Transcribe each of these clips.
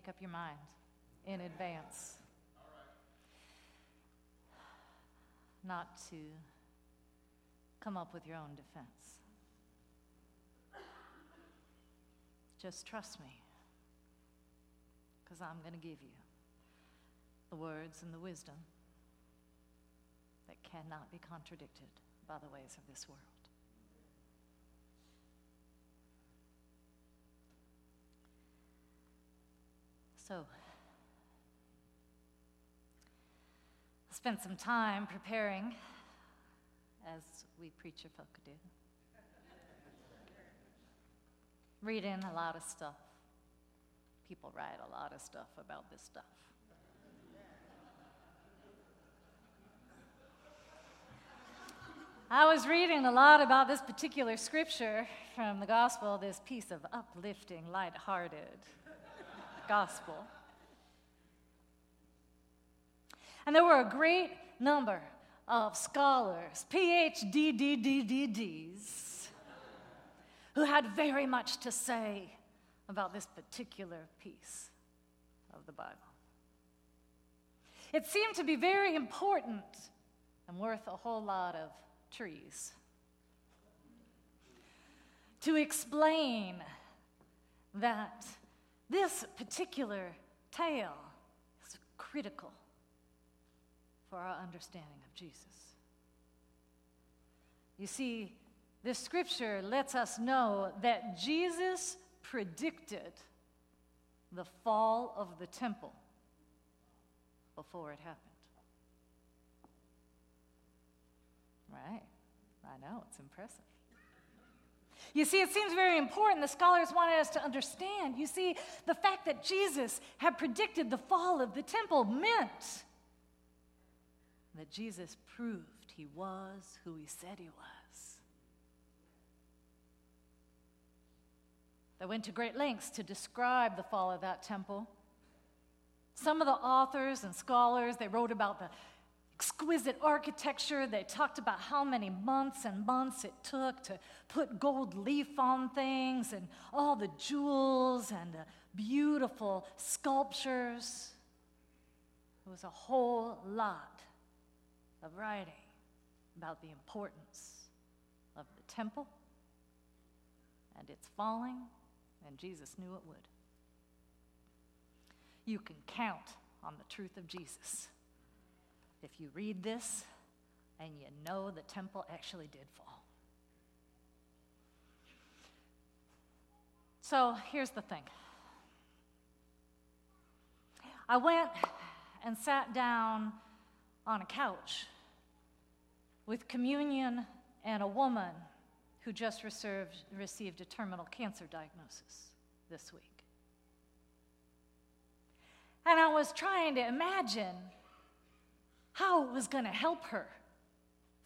make up your mind in advance. Not to come up with your own defense. Just trust me, because I'm going to give you the words and the wisdom that cannot be contradicted by the ways of this world. So, I spent some time preparing, as we preacher folk do, reading a lot of stuff. People write a lot of stuff about this stuff. I was reading a lot about this particular scripture from the gospel, this piece of uplifting, light-hearted gospel. And there were a great number of scholars, PhD, DDDDs, who had very much to say about this particular piece of the Bible. It seemed to be very important and worth a whole lot of trees to explain that this particular tale is critical for our understanding of Jesus. You see, this scripture lets us know that Jesus predicted the fall of the temple before it happened. Right? I know, it's impressive. You see, it seems very important. The scholars wanted us to understand. You see, the fact that Jesus had predicted the fall of the temple meant that Jesus proved he was who he said he was. They went to great lengths to describe the fall of that temple. Some of the authors and scholars, they wrote about the exquisite architecture. They talked about how many months and months it took to put gold leaf on things and all the jewels and the beautiful sculptures. It was a whole lot of writing about the importance of the temple and its falling, and Jesus knew it would. You can count on the truth of Jesus if you read this and you know the temple actually did fall. So here's the thing I went and sat down on a couch with communion and a woman who just received, received a terminal cancer diagnosis this week. And I was trying to imagine how it was going to help her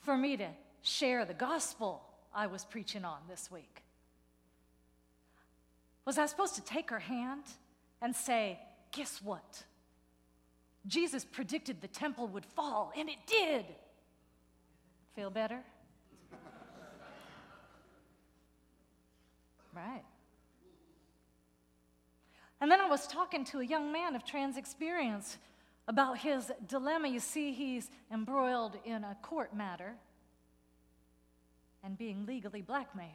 for me to share the gospel I was preaching on this week. Was I supposed to take her hand and say, Guess what? Jesus predicted the temple would fall, and it did. Feel better? right. And then I was talking to a young man of trans experience about his dilemma. You see, he's embroiled in a court matter and being legally blackmailed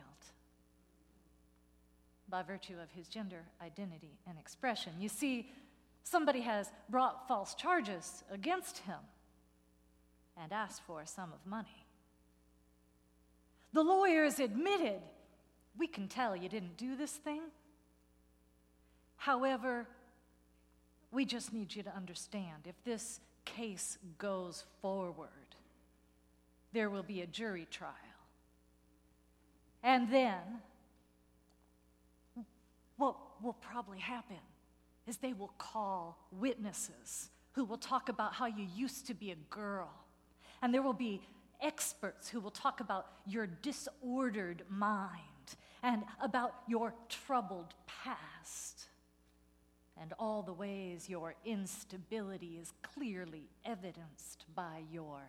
by virtue of his gender identity and expression. You see, somebody has brought false charges against him and asked for a sum of money. The lawyers admitted, we can tell you didn't do this thing. However, we just need you to understand if this case goes forward, there will be a jury trial. And then, what will probably happen is they will call witnesses who will talk about how you used to be a girl. And there will be experts who will talk about your disordered mind and about your troubled past and all the ways your instability is clearly evidenced by your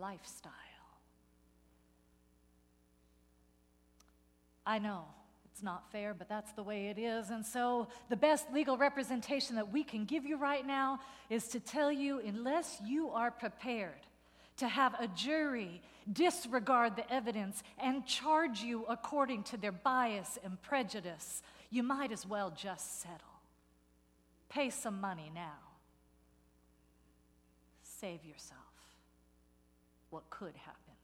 lifestyle. I know It's not fair, but that's the way it is. And so, the best legal representation that we can give you right now is to tell you unless you are prepared to have a jury disregard the evidence and charge you according to their bias and prejudice, you might as well just settle. Pay some money now. Save yourself what could happen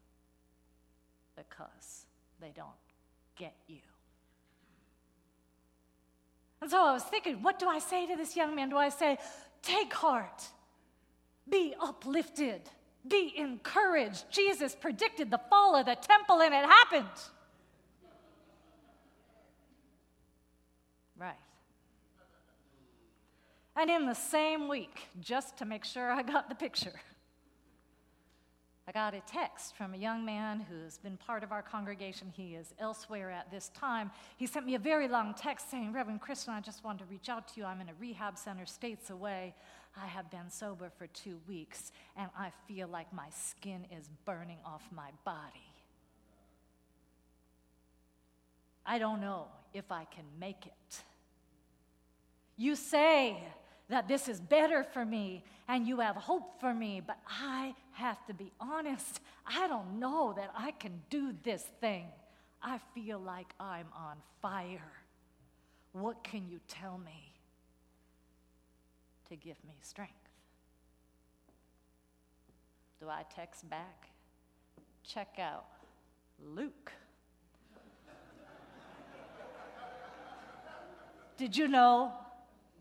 because they don't get you. And so I was thinking, what do I say to this young man? Do I say, take heart, be uplifted, be encouraged? Jesus predicted the fall of the temple and it happened. Right. And in the same week, just to make sure I got the picture, I got a text from a young man who's been part of our congregation. He is elsewhere at this time. He sent me a very long text saying, Reverend Kristen, I just wanted to reach out to you. I'm in a rehab center states away. I have been sober for two weeks, and I feel like my skin is burning off my body. I don't know if I can make it. You say that this is better for me and you have hope for me, but I have to be honest. I don't know that I can do this thing. I feel like I'm on fire. What can you tell me to give me strength? Do I text back? Check out Luke. Did you know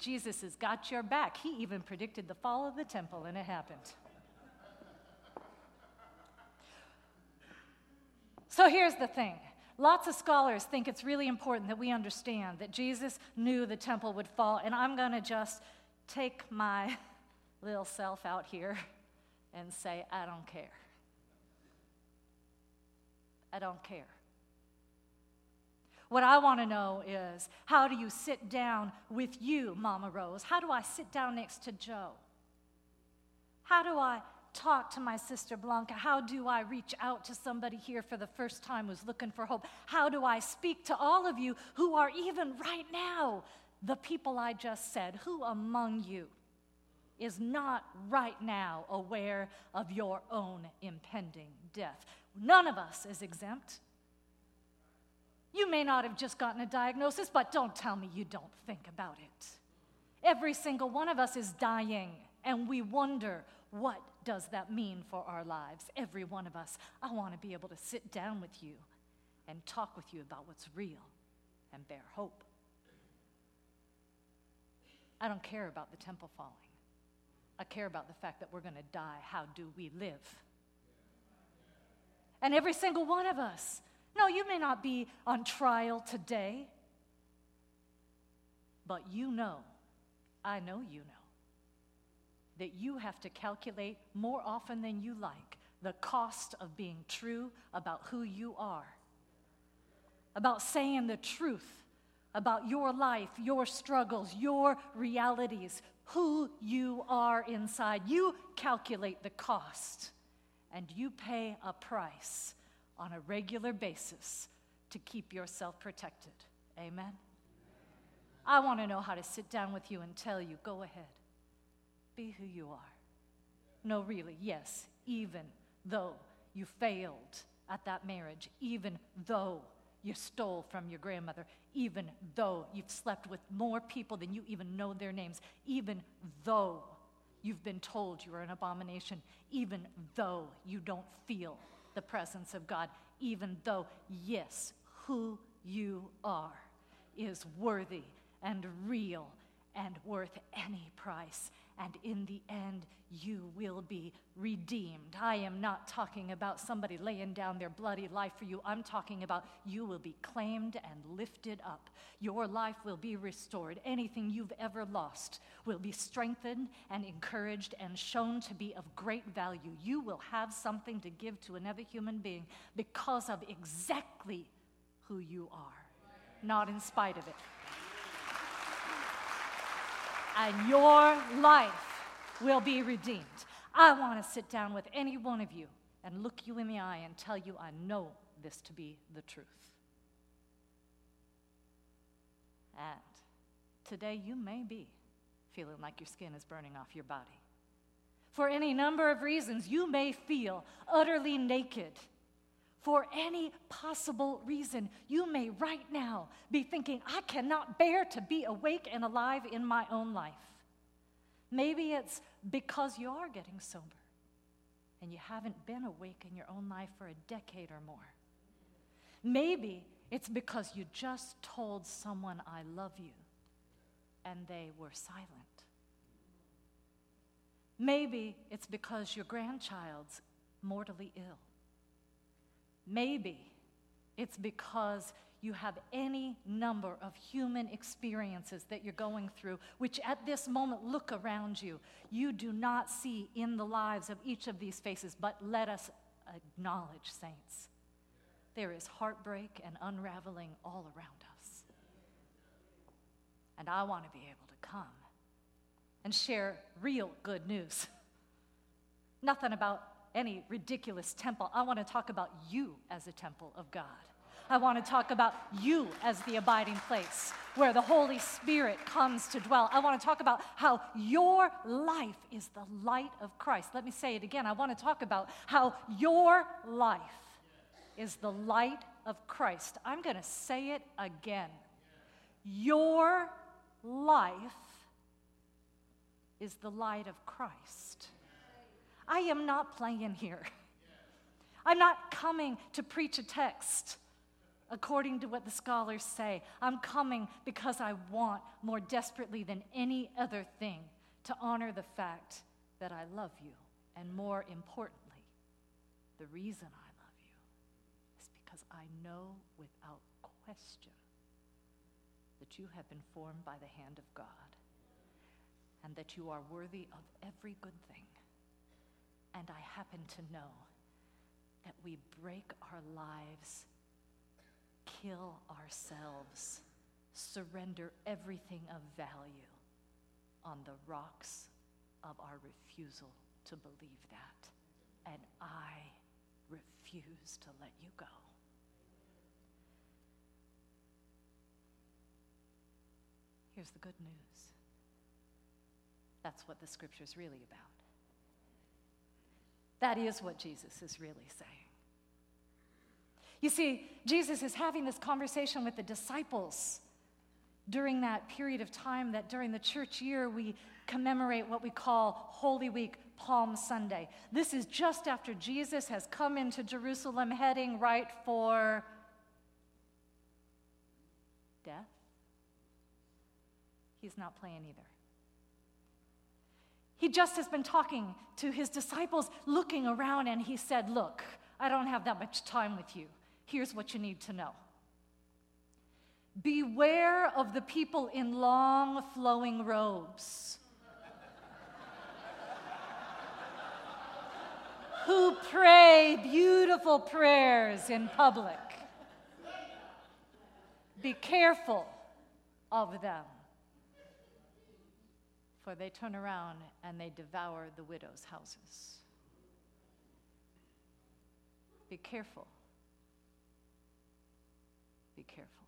Jesus has got your back. He even predicted the fall of the temple, and it happened. So here's the thing. Lots of scholars think it's really important that we understand that Jesus knew the temple would fall, and I'm going to just take my little self out here and say, I don't care. I don't care. What I want to know is how do you sit down with you, Mama Rose? How do I sit down next to Joe? How do I talk to my sister Blanca? How do I reach out to somebody here for the first time who's looking for hope? How do I speak to all of you who are even right now the people I just said? Who among you is not right now aware of your own impending death? None of us is exempt. You may not have just gotten a diagnosis, but don't tell me you don't think about it. Every single one of us is dying, and we wonder what does that mean for our lives? Every one of us. I want to be able to sit down with you and talk with you about what's real and bear hope. I don't care about the temple falling. I care about the fact that we're going to die. How do we live? And every single one of us no, you may not be on trial today, but you know, I know you know, that you have to calculate more often than you like the cost of being true about who you are, about saying the truth about your life, your struggles, your realities, who you are inside. You calculate the cost and you pay a price on a regular basis to keep yourself protected. Amen? I want to know how to sit down with you and tell you go ahead, be who you are. No, really, yes, even though you failed at that marriage, even though you stole from your grandmother, even though you've slept with more people than you even know their names, even though you've been told you're an abomination, even though you don't feel the presence of God, even though, yes, who you are is worthy and real and worth any price. And in the end, you will be redeemed. I am not talking about somebody laying down their bloody life for you. I'm talking about you will be claimed and lifted up. Your life will be restored. Anything you've ever lost will be strengthened and encouraged and shown to be of great value. You will have something to give to another human being because of exactly who you are, not in spite of it and your life will be redeemed. I want to sit down with any one of you and look you in the eye and tell you I know this to be the truth. And today you may be feeling like your skin is burning off your body. For any number of reasons, you may feel utterly naked. For any possible reason, you may right now be thinking, I cannot bear to be awake and alive in my own life. Maybe it's because you are getting sober and you haven't been awake in your own life for a decade or more. Maybe it's because you just told someone, I love you, and they were silent. Maybe it's because your grandchild's mortally ill. Maybe it's because you have any number of human experiences that you're going through, which at this moment look around you. You do not see in the lives of each of these faces, but let us acknowledge, saints, there is heartbreak and unraveling all around us. And I want to be able to come and share real good news. Nothing about any ridiculous temple. I want to talk about you as a temple of God. I want to talk about you as the abiding place where the Holy Spirit comes to dwell. I want to talk about how your life is the light of Christ. Let me say it again. I want to talk about how your life is the light of Christ. I'm going to say it again. Your life is the light of Christ. I am not playing here. I'm not coming to preach a text according to what the scholars say. I'm coming because I want more desperately than any other thing to honor the fact that I love you. And more importantly, the reason I love you is because I know without question that you have been formed by the hand of God and that you are worthy of every good thing. And I happen to know that we break our lives kill ourselves, surrender everything of value on the rocks of our refusal to believe that. And I refuse to let you go. Here's the good news. That's what the scripture is really about. That is what Jesus is really saying. You see, Jesus is having this conversation with the disciples during that period of time that during the church year we commemorate what we call Holy Week, Palm Sunday. This is just after Jesus has come into Jerusalem heading right for death. He's not playing either. He just has been talking to his disciples, looking around, and he said, Look, I don't have that much time with you. Here's what you need to know. Beware of the people in long flowing robes. Who pray beautiful prayers in public. Be careful of them, for they turn around and they devour the widows' houses. Be careful be careful.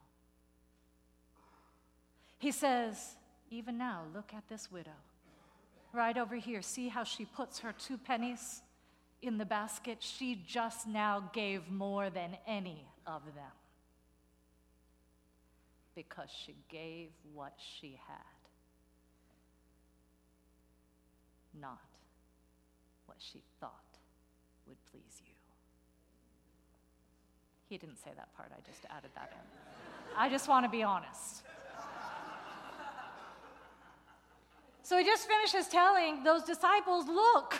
He says, even now, look at this widow. Right over here, see how she puts her two pennies in the basket? She just now gave more than any of them because she gave what she had, not what she thought would please you. He didn't say that part, I just added that in. I just want to be honest. So he just finishes telling those disciples look,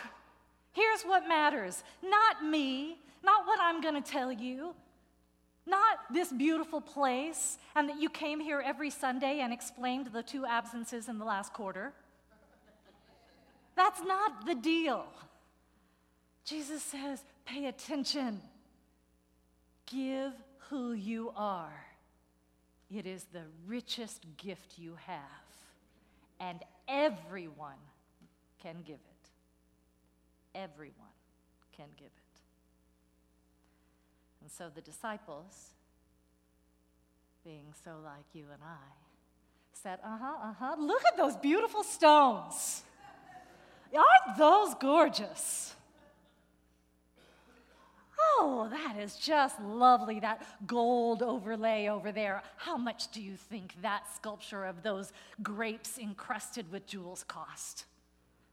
here's what matters. Not me, not what I'm going to tell you, not this beautiful place, and that you came here every Sunday and explained the two absences in the last quarter. That's not the deal. Jesus says, pay attention. Give who you are. It is the richest gift you have, and everyone can give it. Everyone can give it. And so the disciples, being so like you and I, said, Uh huh, uh huh. Look at those beautiful stones. Aren't those gorgeous? Oh, that is just lovely, that gold overlay over there. How much do you think that sculpture of those grapes encrusted with jewels cost?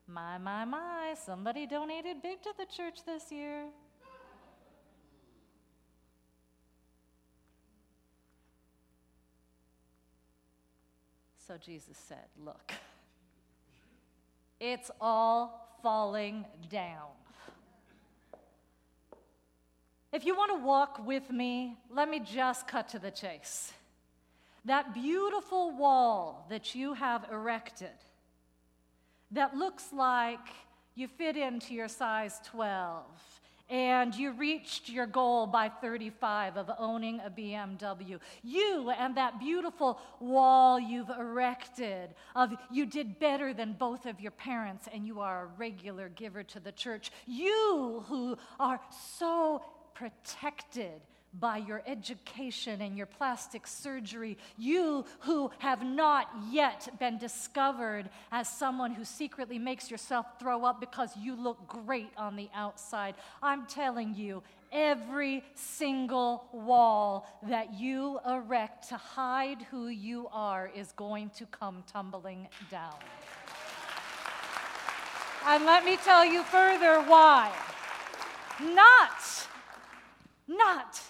My, my, my, somebody donated big to the church this year. So Jesus said, Look, it's all falling down. If you want to walk with me, let me just cut to the chase. That beautiful wall that you have erected, that looks like you fit into your size 12 and you reached your goal by 35 of owning a BMW. You and that beautiful wall you've erected of you did better than both of your parents and you are a regular giver to the church. You who are so protected by your education and your plastic surgery, you who have not yet been discovered as someone who secretly makes yourself throw up because you look great on the outside, I'm telling you, every single wall that you erect to hide who you are is going to come tumbling down. And let me tell you further why. Not, not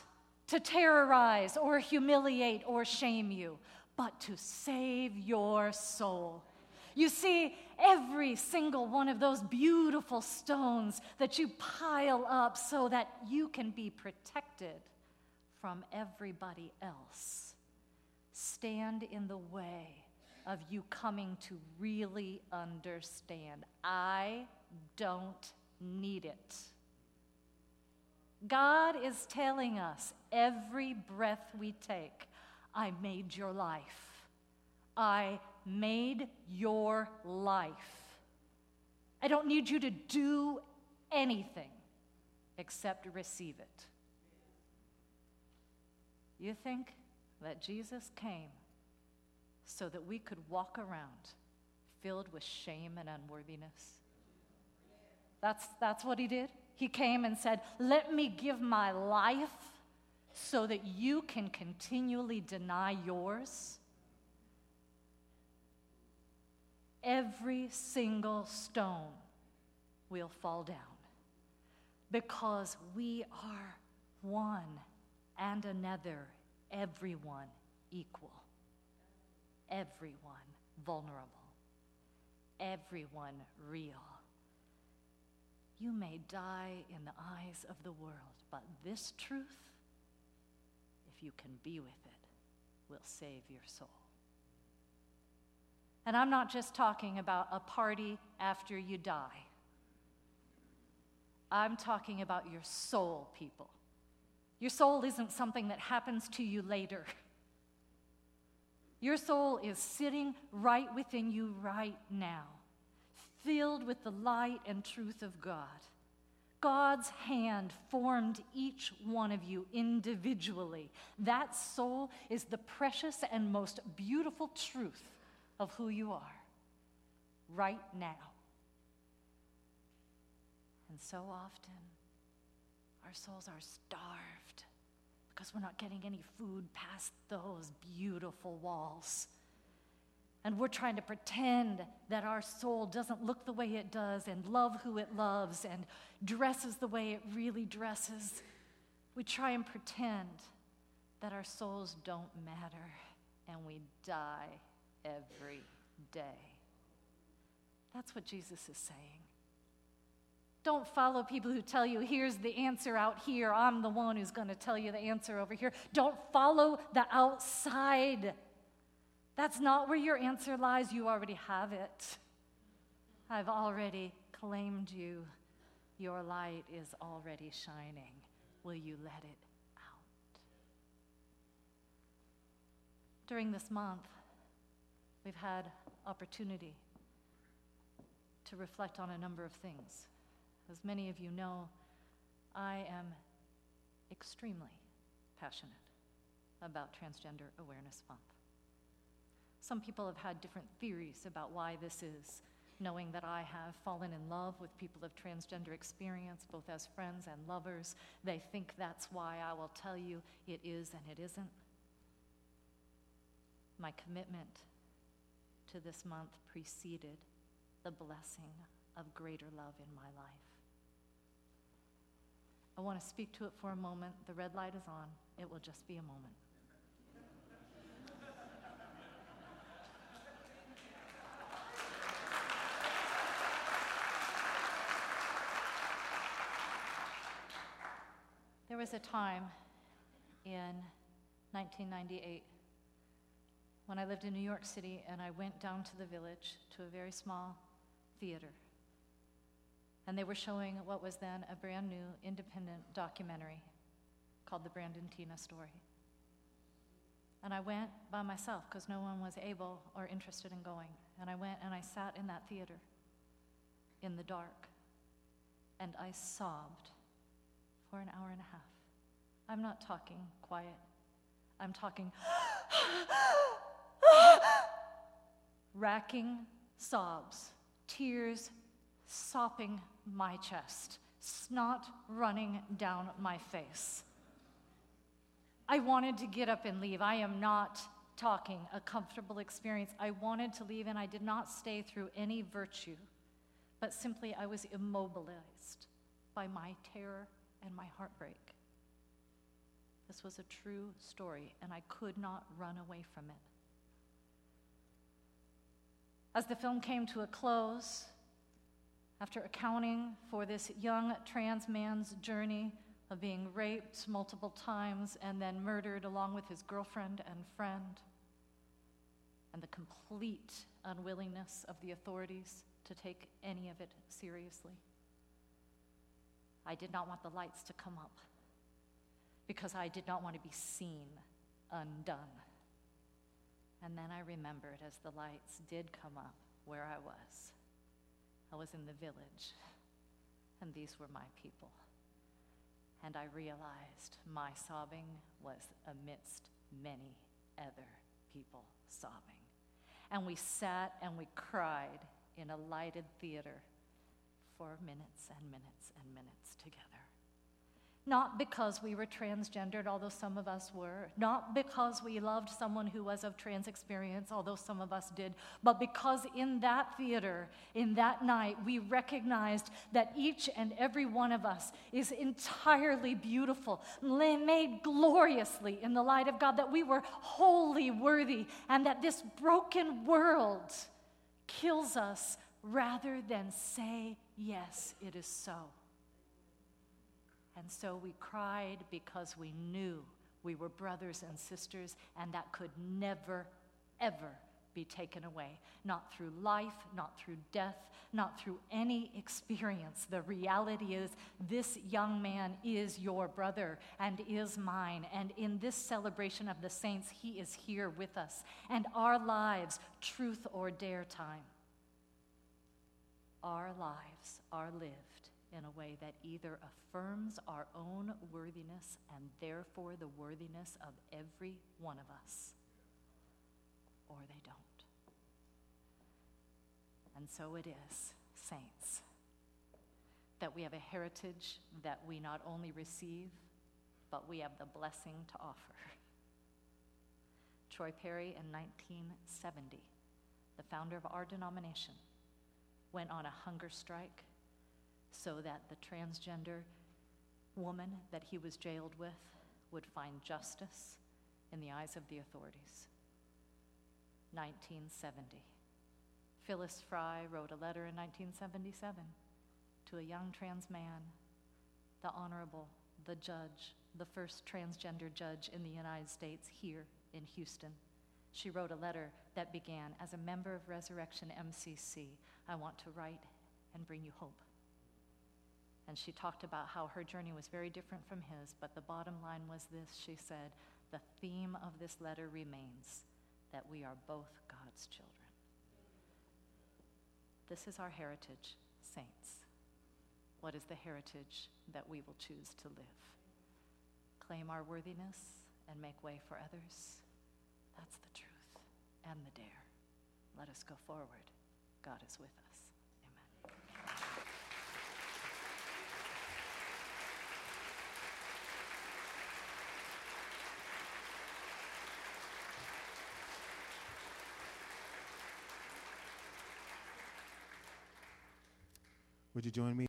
to terrorize or humiliate or shame you, but to save your soul. You see, every single one of those beautiful stones that you pile up so that you can be protected from everybody else stand in the way of you coming to really understand. I don't need it. God is telling us every breath we take, I made your life. I made your life. I don't need you to do anything except receive it. You think that Jesus came so that we could walk around filled with shame and unworthiness? That's, that's what he did. He came and said, Let me give my life so that you can continually deny yours. Every single stone will fall down because we are one and another, everyone equal, everyone vulnerable, everyone real. You may die in the eyes of the world, but this truth, if you can be with it, will save your soul. And I'm not just talking about a party after you die. I'm talking about your soul, people. Your soul isn't something that happens to you later. Your soul is sitting right within you right now filled with the light and truth of God. God's hand formed each one of you individually. That soul is the precious and most beautiful truth of who you are right now. And so often, our souls are starved because we're not getting any food past those beautiful walls. And we're trying to pretend that our soul doesn't look the way it does and love who it loves and dresses the way it really dresses. We try and pretend that our souls don't matter and we die every day. That's what Jesus is saying. Don't follow people who tell you, here's the answer out here. I'm the one who's going to tell you the answer over here. Don't follow the outside that's not where your answer lies. You already have it. I've already claimed you. Your light is already shining. Will you let it out? During this month, we've had opportunity to reflect on a number of things. As many of you know, I am extremely passionate about Transgender Awareness Month. Some people have had different theories about why this is, knowing that I have fallen in love with people of transgender experience, both as friends and lovers. They think that's why I will tell you it is and it isn't. My commitment to this month preceded the blessing of greater love in my life. I want to speak to it for a moment. The red light is on, it will just be a moment. Was a time in 1998 when I lived in New York City and I went down to the village to a very small theater. And they were showing what was then a brand new independent documentary called The Brandon Teena Story. And I went by myself because no one was able or interested in going. And I went and I sat in that theater in the dark and I sobbed for an hour and a half. I'm not talking quiet, I'm talking racking sobs, tears sopping my chest, snot running down my face. I wanted to get up and leave. I am not talking a comfortable experience. I wanted to leave, and I did not stay through any virtue, but simply I was immobilized by my terror and my heartbreak. This was a true story, and I could not run away from it. As the film came to a close, after accounting for this young trans man's journey of being raped multiple times and then murdered along with his girlfriend and friend, and the complete unwillingness of the authorities to take any of it seriously. I did not want the lights to come up because I did not want to be seen undone. And then I remembered as the lights did come up where I was. I was in the village, and these were my people. And I realized my sobbing was amidst many other people sobbing. And we sat and we cried in a lighted theater for minutes and minutes and minutes together. Not because we were transgendered, although some of us were. Not because we loved someone who was of trans experience, although some of us did. But because in that theater, in that night, we recognized that each and every one of us is entirely beautiful, made gloriously in the light of God, that we were wholly worthy, and that this broken world kills us rather than say, Yes, it is so. And so we cried because we knew we were brothers and sisters, and that could never, ever be taken away. Not through life, not through death, not through any experience. The reality is, this young man is your brother and is mine. And in this celebration of the saints, he is here with us. And our lives, truth or dare time, our lives are lived in a way that either affirms our own worthiness and therefore the worthiness of every one of us, or they don't. And so it is, saints, that we have a heritage that we not only receive, but we have the blessing to offer. Troy Perry in 1970, the founder of our denomination, went on a hunger strike so that the transgender woman that he was jailed with would find justice in the eyes of the authorities. 1970. Phyllis Frye wrote a letter in 1977 to a young trans man, the Honorable, the judge, the first transgender judge in the United States here in Houston. She wrote a letter that began As a member of Resurrection MCC, I want to write and bring you hope. And she talked about how her journey was very different from his, but the bottom line was this she said, The theme of this letter remains that we are both God's children. This is our heritage, saints. What is the heritage that we will choose to live? Claim our worthiness and make way for others? That's the truth. and the dare. Let us go forward. God is with us. Amen. Would you join me?